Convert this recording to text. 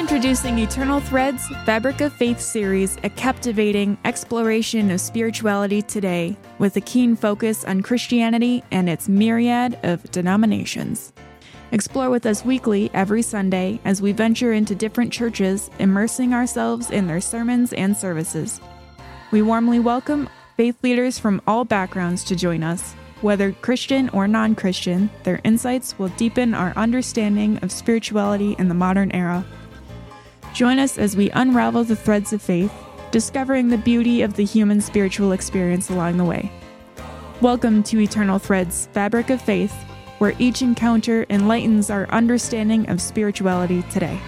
Introducing Eternal Threads Fabric of Faith series, a captivating exploration of spirituality today with a keen focus on Christianity and its myriad of denominations. Explore with us weekly every Sunday as we venture into different churches, immersing ourselves in their sermons and services. We warmly welcome faith leaders from all backgrounds to join us. Whether Christian or non Christian, their insights will deepen our understanding of spirituality in the modern era. Join us as we unravel the threads of faith, discovering the beauty of the human spiritual experience along the way. Welcome to Eternal Threads Fabric of Faith, where each encounter enlightens our understanding of spirituality today.